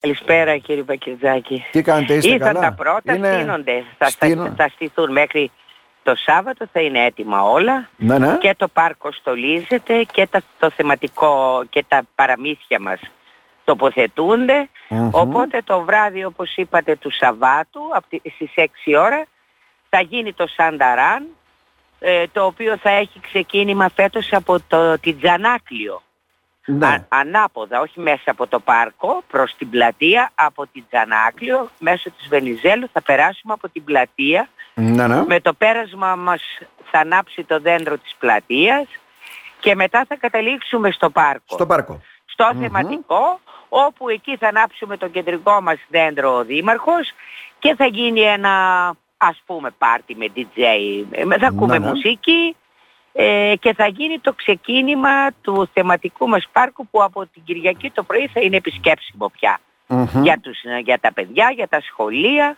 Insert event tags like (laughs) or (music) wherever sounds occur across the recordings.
Καλησπέρα κύριε Πακετζάκη. Τι κάνετε, είστε Ήρθαν καλά; τα πρώτα, Είναι- στείνονται. Θα, στείνω- θα, θα στηθούν μέχρι το Σάββατο, θα είναι έτοιμα όλα. Ναι, ναι. Και το πάρκο στολίζεται και τα, το θεματικό και τα παραμύθια μας τοποθετούνται. Μμμ. Οπότε το βράδυ όπως είπατε του Σαββάτου απ' τη- στις 6 ώρα θα γίνει το Σανταράν ε, το οποίο θα έχει ξεκίνημα φέτος από το, την Τζανάκλιο. Ναι. Α- ανάποδα, όχι μέσα από το πάρκο, προς την πλατεία, από την Τζανάκλιο, μέσω της Βενιζέλου θα περάσουμε από την πλατεία. ναι, ναι. Με το πέρασμα μας θα ανάψει το δέντρο της πλατείας και μετά θα καταλήξουμε στο πάρκο. Στο πάρκο. Στο θεματικό, όπου εκεί θα ανάψουμε το κεντρικό μας δέντρο ο Δήμαρχος και θα γίνει ένα ας πούμε πάρτι με DJ. Ε, Θα ακούμε ναι. μουσική ε, και θα γίνει το ξεκίνημα του θεματικού μας πάρκου που από την Κυριακή το πρωί θα είναι επισκέψιμο πια Μμμ. για, τους, για τα παιδιά, για τα σχολεία.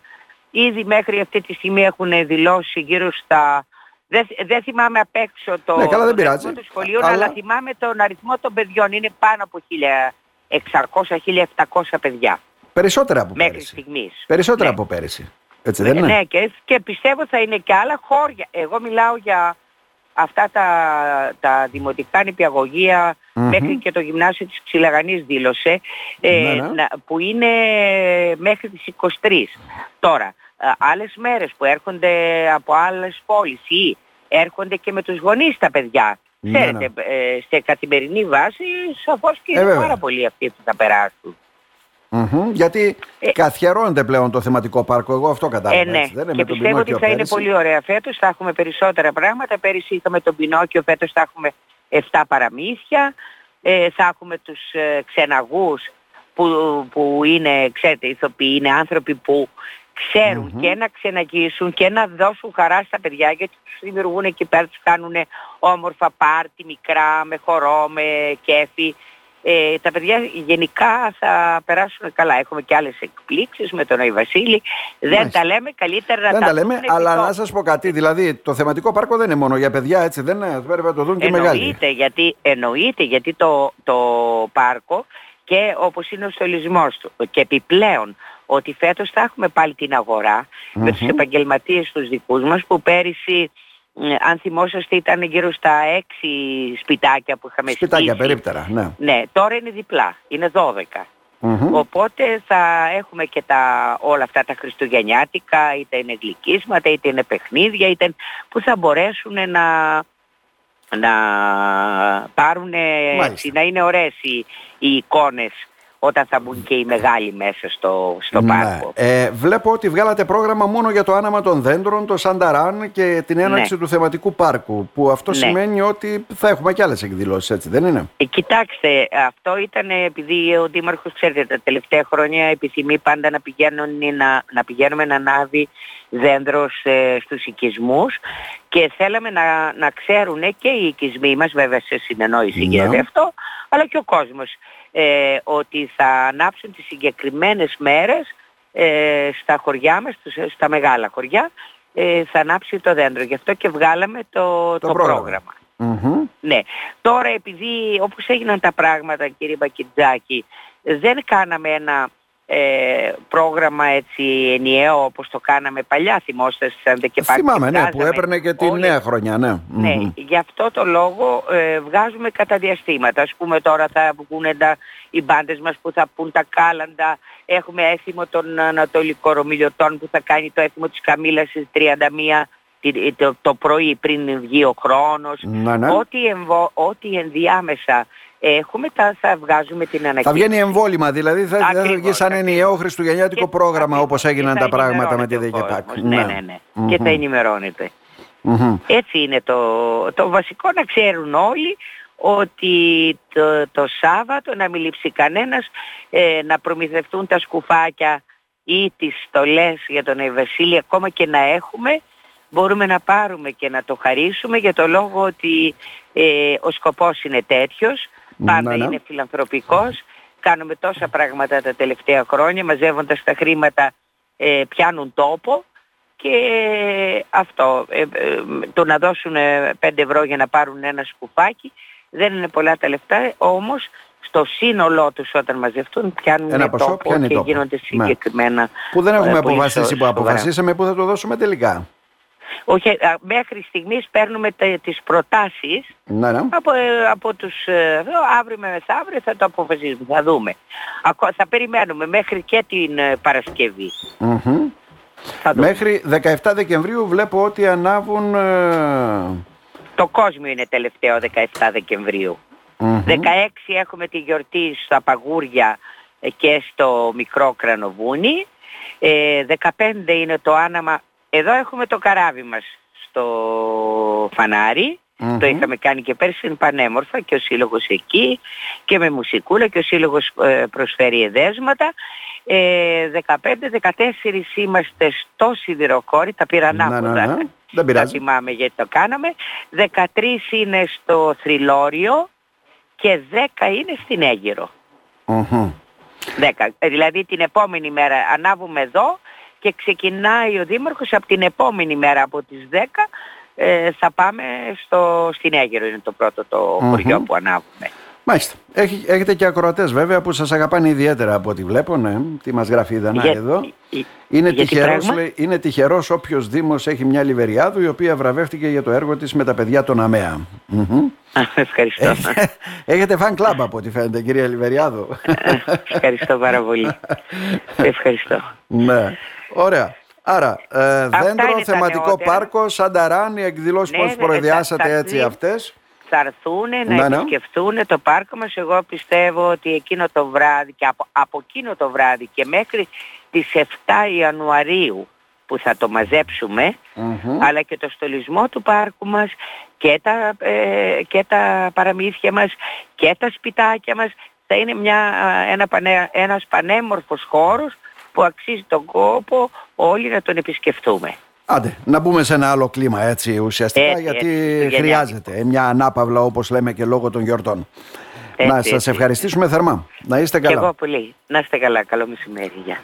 Ήδη μέχρι αυτή τη στιγμή έχουν δηλώσει γύρω στα... Δεν, δεν θυμάμαι απ' έξω το, Ναι, καλά, δεν τον πειράζει. αριθμό των σχολείων, Αλλά- αλλά... θυμάμαι τον αριθμό των παιδιών. Είναι πάνω από 1.600-1.700 παιδιά Περισσότερα από μέχρι πέρυσι. στιγμής. Περισσότερα Ναι. από πέρυσι. Έτσι δεν είναι; Ναι, και, και πιστεύω θα είναι και άλλα χώρια. Εγώ μιλάω για αυτά τα, τα δημοτικά νηπιαγωγεία Μμμ. μέχρι και το γυμνάσιο της Ξυλαγανής δήλωσε ε, Ναι, ναι. να- που είναι μέχρι τις 23. Τώρα, ε, άλλες μέρες που έρχονται από άλλες πόλεις ή έρχονται και με τους γονείς τα παιδιά. Ναι, Ξέρετε, ε, σε καθημερινή βάση σαφώς και Ε, είναι βέβαια. πάρα πολλοί αυτοί που θα περάσουν. Μμμ. Γιατί Ε, καθιερώνεται πλέον το θεματικό πάρκο. Εγώ αυτό κατάλαβα. Ε, ναι. έτσι, δεν είναι και με τον πιστεύω ότι Πινόκιο θα είναι πέρυσι. πολύ ωραία φέτος. Θα έχουμε περισσότερα πράγματα. Πέρυσι είχαμε τον Πινόκιο, φέτος θα έχουμε 7 παραμύθια. Ε, θα έχουμε τους ε, ξεναγούς που, που είναι, ξέρετε, ηθοποιοί, είναι άνθρωποι που ξέρουν Μμμ. και να ξεναγήσουν και να δώσουν χαρά στα παιδιά γιατί τους δημιουργούν εκεί πέρα, τους κάνουν όμορφα πάρτι, μικρά, με χορό, με κέφι. Ε, τα παιδιά γενικά θα περάσουν καλά. Έχουμε και άλλες εκπλήξεις με τον Νοη Βασίλη. Δεν Μάλιστα. τα λέμε, καλύτερα να Δεν τα τα λέμε, δουν αλλά επί να σας πω κάτι. Δηλαδή, το θεματικό πάρκο δεν είναι μόνο για παιδιά, έτσι δεν είναι. Πρέπει να το δουν και οι μεγάλοι. Εννοείται γιατί, εννοείται γιατί το, το πάρκο και όπως είναι ο στολισμός του και επιπλέον ότι φέτος θα έχουμε πάλι την αγορά με τους Μμμ. επαγγελματίες τους δικούς μας που πέρυσι ε, αν θυμόσαστε ήταν γύρω στα έξι σπιτάκια που είχαμε Σπιτάκια στήσει. περίπτερα, ναι. Ναι, τώρα είναι διπλά, είναι 12. Μμμ. Οπότε θα έχουμε και τα, όλα αυτά τα χριστουγεννιάτικα, είτε είναι γλυκίσματα, είτε είναι παιχνίδια, είτε που θα μπορέσουν να, να πάρουν, Μάλιστα. να είναι ωραίες οι, οι εικόνες όταν θα μπουν και οι μεγάλοι μέσα στο, στο πάρκο. Ναι. Ε, βλέπω ότι βγάλατε πρόγραμμα μόνο για το άναμα των δέντρων, το Σανταράν και την έναρξη Ναι. του θεματικού πάρκου. Που αυτό Ναι. σημαίνει ότι θα έχουμε και άλλες εκδηλώσεις, έτσι δεν είναι; Ε, κοιτάξτε, αυτό ήταν επειδή ο Δήμαρχος, ξέρετε, τα τελευταία χρόνια επιθυμεί πάντα να, πηγαίνουν, να, να πηγαίνουμε να ανάβει δέντρος ε, στους οικισμούς και θέλαμε να, να ξέρουν και οι οικισμοί μας, βέβαια σε συνεννόηση Ναι. γίνεται αυτό, αλλά και ο κόσμος, ε, ότι θα ανάψουν τις συγκεκριμένες μέρες ε, στα χωριά μας, στους- στα μεγάλα χωριά, ε, θα ανάψει το δέντρο. Γι' αυτό και βγάλαμε το, το, πρόγραμμα. πρόγραμμα. Μμμ. Ναι. Τώρα επειδή όπως έγιναν τα πράγματα κύριε Μπακιτζάκη δεν κάναμε ένα ε, πρόγραμμα έτσι ενιαίο όπως το κάναμε παλιά θυμόστε σαν και Θυμάμαι, ναι, που παρκετάζαμε έπαιρνε και τη όλες- νέα χρονιά, ναι. Ναι, Μμμ. γι' αυτό το λόγο ε, βγάζουμε κατά διαστήματα. Ας πούμε τώρα θα βγουν τα, οι μπάντες μας που θα πούν τα κάλαντα. Έχουμε έθιμο των Ανατολικών Ρωμιλιωτών που θα κάνει το έθιμο της Καμήλας στις 31 τη- το, το πρωί πριν βγει ο χρόνος. Ναι, ναι. Ό,τι, εμβο, ό,τι ενδιάμεσα έχουμε τα θα βγάζουμε την ανακοίνωση. Θα βγαίνει εμβόλυμα, δηλαδή θα, θα Ακριβώς, βγει σαν ακριβώς. ενιαίο χριστουγεννιάτικο Και- πρόγραμμα ακριβώς. όπως Και έγιναν θα τα πράγματα με τη ενημερώνεται ο ΔΕΚΕΠΑΚ. κόσμος. Ναι, ναι, ναι. Και θα Μμμ. ενημερώνεται. Μμμ. Έτσι είναι το, το βασικό να ξέρουν όλοι ότι το, το Σάββατο να μην λείψει κανένας ε, να προμηθευτούν τα σκουφάκια ή τις στολές για τον Ευασίλη ακόμα και να έχουμε μπορούμε να πάρουμε και να το χαρίσουμε για το λόγο ότι ε, ο σκοπός είναι τέτοιος πάντα Ναι, ναι. είναι φιλανθρωπικός κάνουμε τόσα πράγματα τα τελευταία χρόνια μαζεύοντας τα χρήματα ε, πιάνουν τόπο και αυτό, ε, ε, το να δώσουν 5 ευρώ για να πάρουν ένα σκουφάκι δεν είναι πολλά τα λεφτά, όμως στο σύνολό τους όταν μαζευτούν πιάνουν Ένα ποσό, τόπο πιάνει και τόπο. γίνονται Ναι. συγκεκριμένα Που δεν έχουμε ε, πολύ αποφασίσει σο- που σοβαρά. αποφασίσαμε που θα το δώσουμε τελικά. Όχι, α, μέχρι στιγμής παίρνουμε τε- τις προτάσεις Ναι, ναι. από, ε, από τους ε, εδώ, αύριο με μεθαύριο θα το αποφασίσουμε, θα δούμε. Ακό- θα περιμένουμε μέχρι και την ε, Παρασκευή. Μμμ. Θα δούμε. Μέχρι 17 Δεκεμβρίου βλέπω ότι ανάβουν... ε, Το κόσμο είναι τελευταίο 17 Δεκεμβρίου. μμμ. 16 έχουμε τη γιορτή στα Παγούρια ε, και στο Μικρό Κρανοβούνι. Ε, 15 είναι το άναμα. Εδώ έχουμε το καράβι μας στο φανάρι. Μμμ. Το είχαμε κάνει και πέρσι, είναι πανέμορφα και ο Σύλλογος εκεί και με μουσικούλα και ο Σύλλογος ε, προσφέρει εδέσματα. Ε, 15-14 είμαστε στο Σιδηροκόρη, τα πήρα Ναι, ναι, ανάποδα. ναι. Δεν Τα πειράζει. θυμάμαι γιατί το κάναμε. 13 είναι στο Θρυλόριο και 10 είναι στην Αίγυρο. Μμμ. 10. Ε, Δηλαδή την επόμενη μέρα ανάβουμε εδώ και ξεκινάει ο Δήμαρχος από την επόμενη μέρα από τις 10 ε, θα πάμε στο, στην Αίγυρο είναι το πρώτο το Μμμ. χωριό που ανάβουμε. Μάλιστα. Έχει, έχετε και ακροατές βέβαια που σας αγαπάνε ιδιαίτερα από ό,τι βλέπω, ναι. Τι μας γράφει η Δανάη Για- εδώ. η- Είναι για τι τυχερός, πράγμα; λέει, είναι τυχερός όποιος Δήμος έχει μια Λιβεριάδου η οποία βραβεύτηκε για το έργο της με τα παιδιά των ΑΜΕΑ. Μμμ. Α, Ευχαριστώ. Έχετε- Έχετε φαν κλαμπ από ό,τι φαίνεται κυρία Λιβεριάδου. Ευχαριστώ πάρα πολύ. (laughs) Ευχαριστώ. ναι. Ωραία. Άρα, ε, δέντρο, είναι τα θεματικό νεότερα. πάρκο, Σανταράν, οι εκδηλώσεις Ναι, πώς ναι, προεδιάσατε θα- θα έτσι δει- αυτές. θα έρθουν να Ναι, ναι. επισκεφτούν το πάρκο μας. Εγώ πιστεύω ότι εκείνο το βράδυ και από, από εκείνο το βράδυ και μέχρι τις 7 Ιανουαρίου που θα το μαζέψουμε Μμμ. αλλά και το στολισμό του πάρκου μας και τα, ε, και τα παραμύθια μας και τα σπιτάκια μας θα είναι μια, α, ένα πανέ, ένας πανέμορφος χώρος που αξίζει τον κόπο όλοι να τον επισκεφτούμε. Άντε, να μπούμε σε ένα άλλο κλίμα έτσι ουσιαστικά Έτσι, γιατί έτσι, χριστουγεννιάτικο. χρειάζεται ε, μια ανάπαυλα όπως λέμε και λόγω των γιορτών. Έτσι, να σας έτσι. ευχαριστήσουμε θερμά. Να είστε Και καλά. εγώ πολύ. Να είστε καλά. Καλό μεσημέρι. Γεια.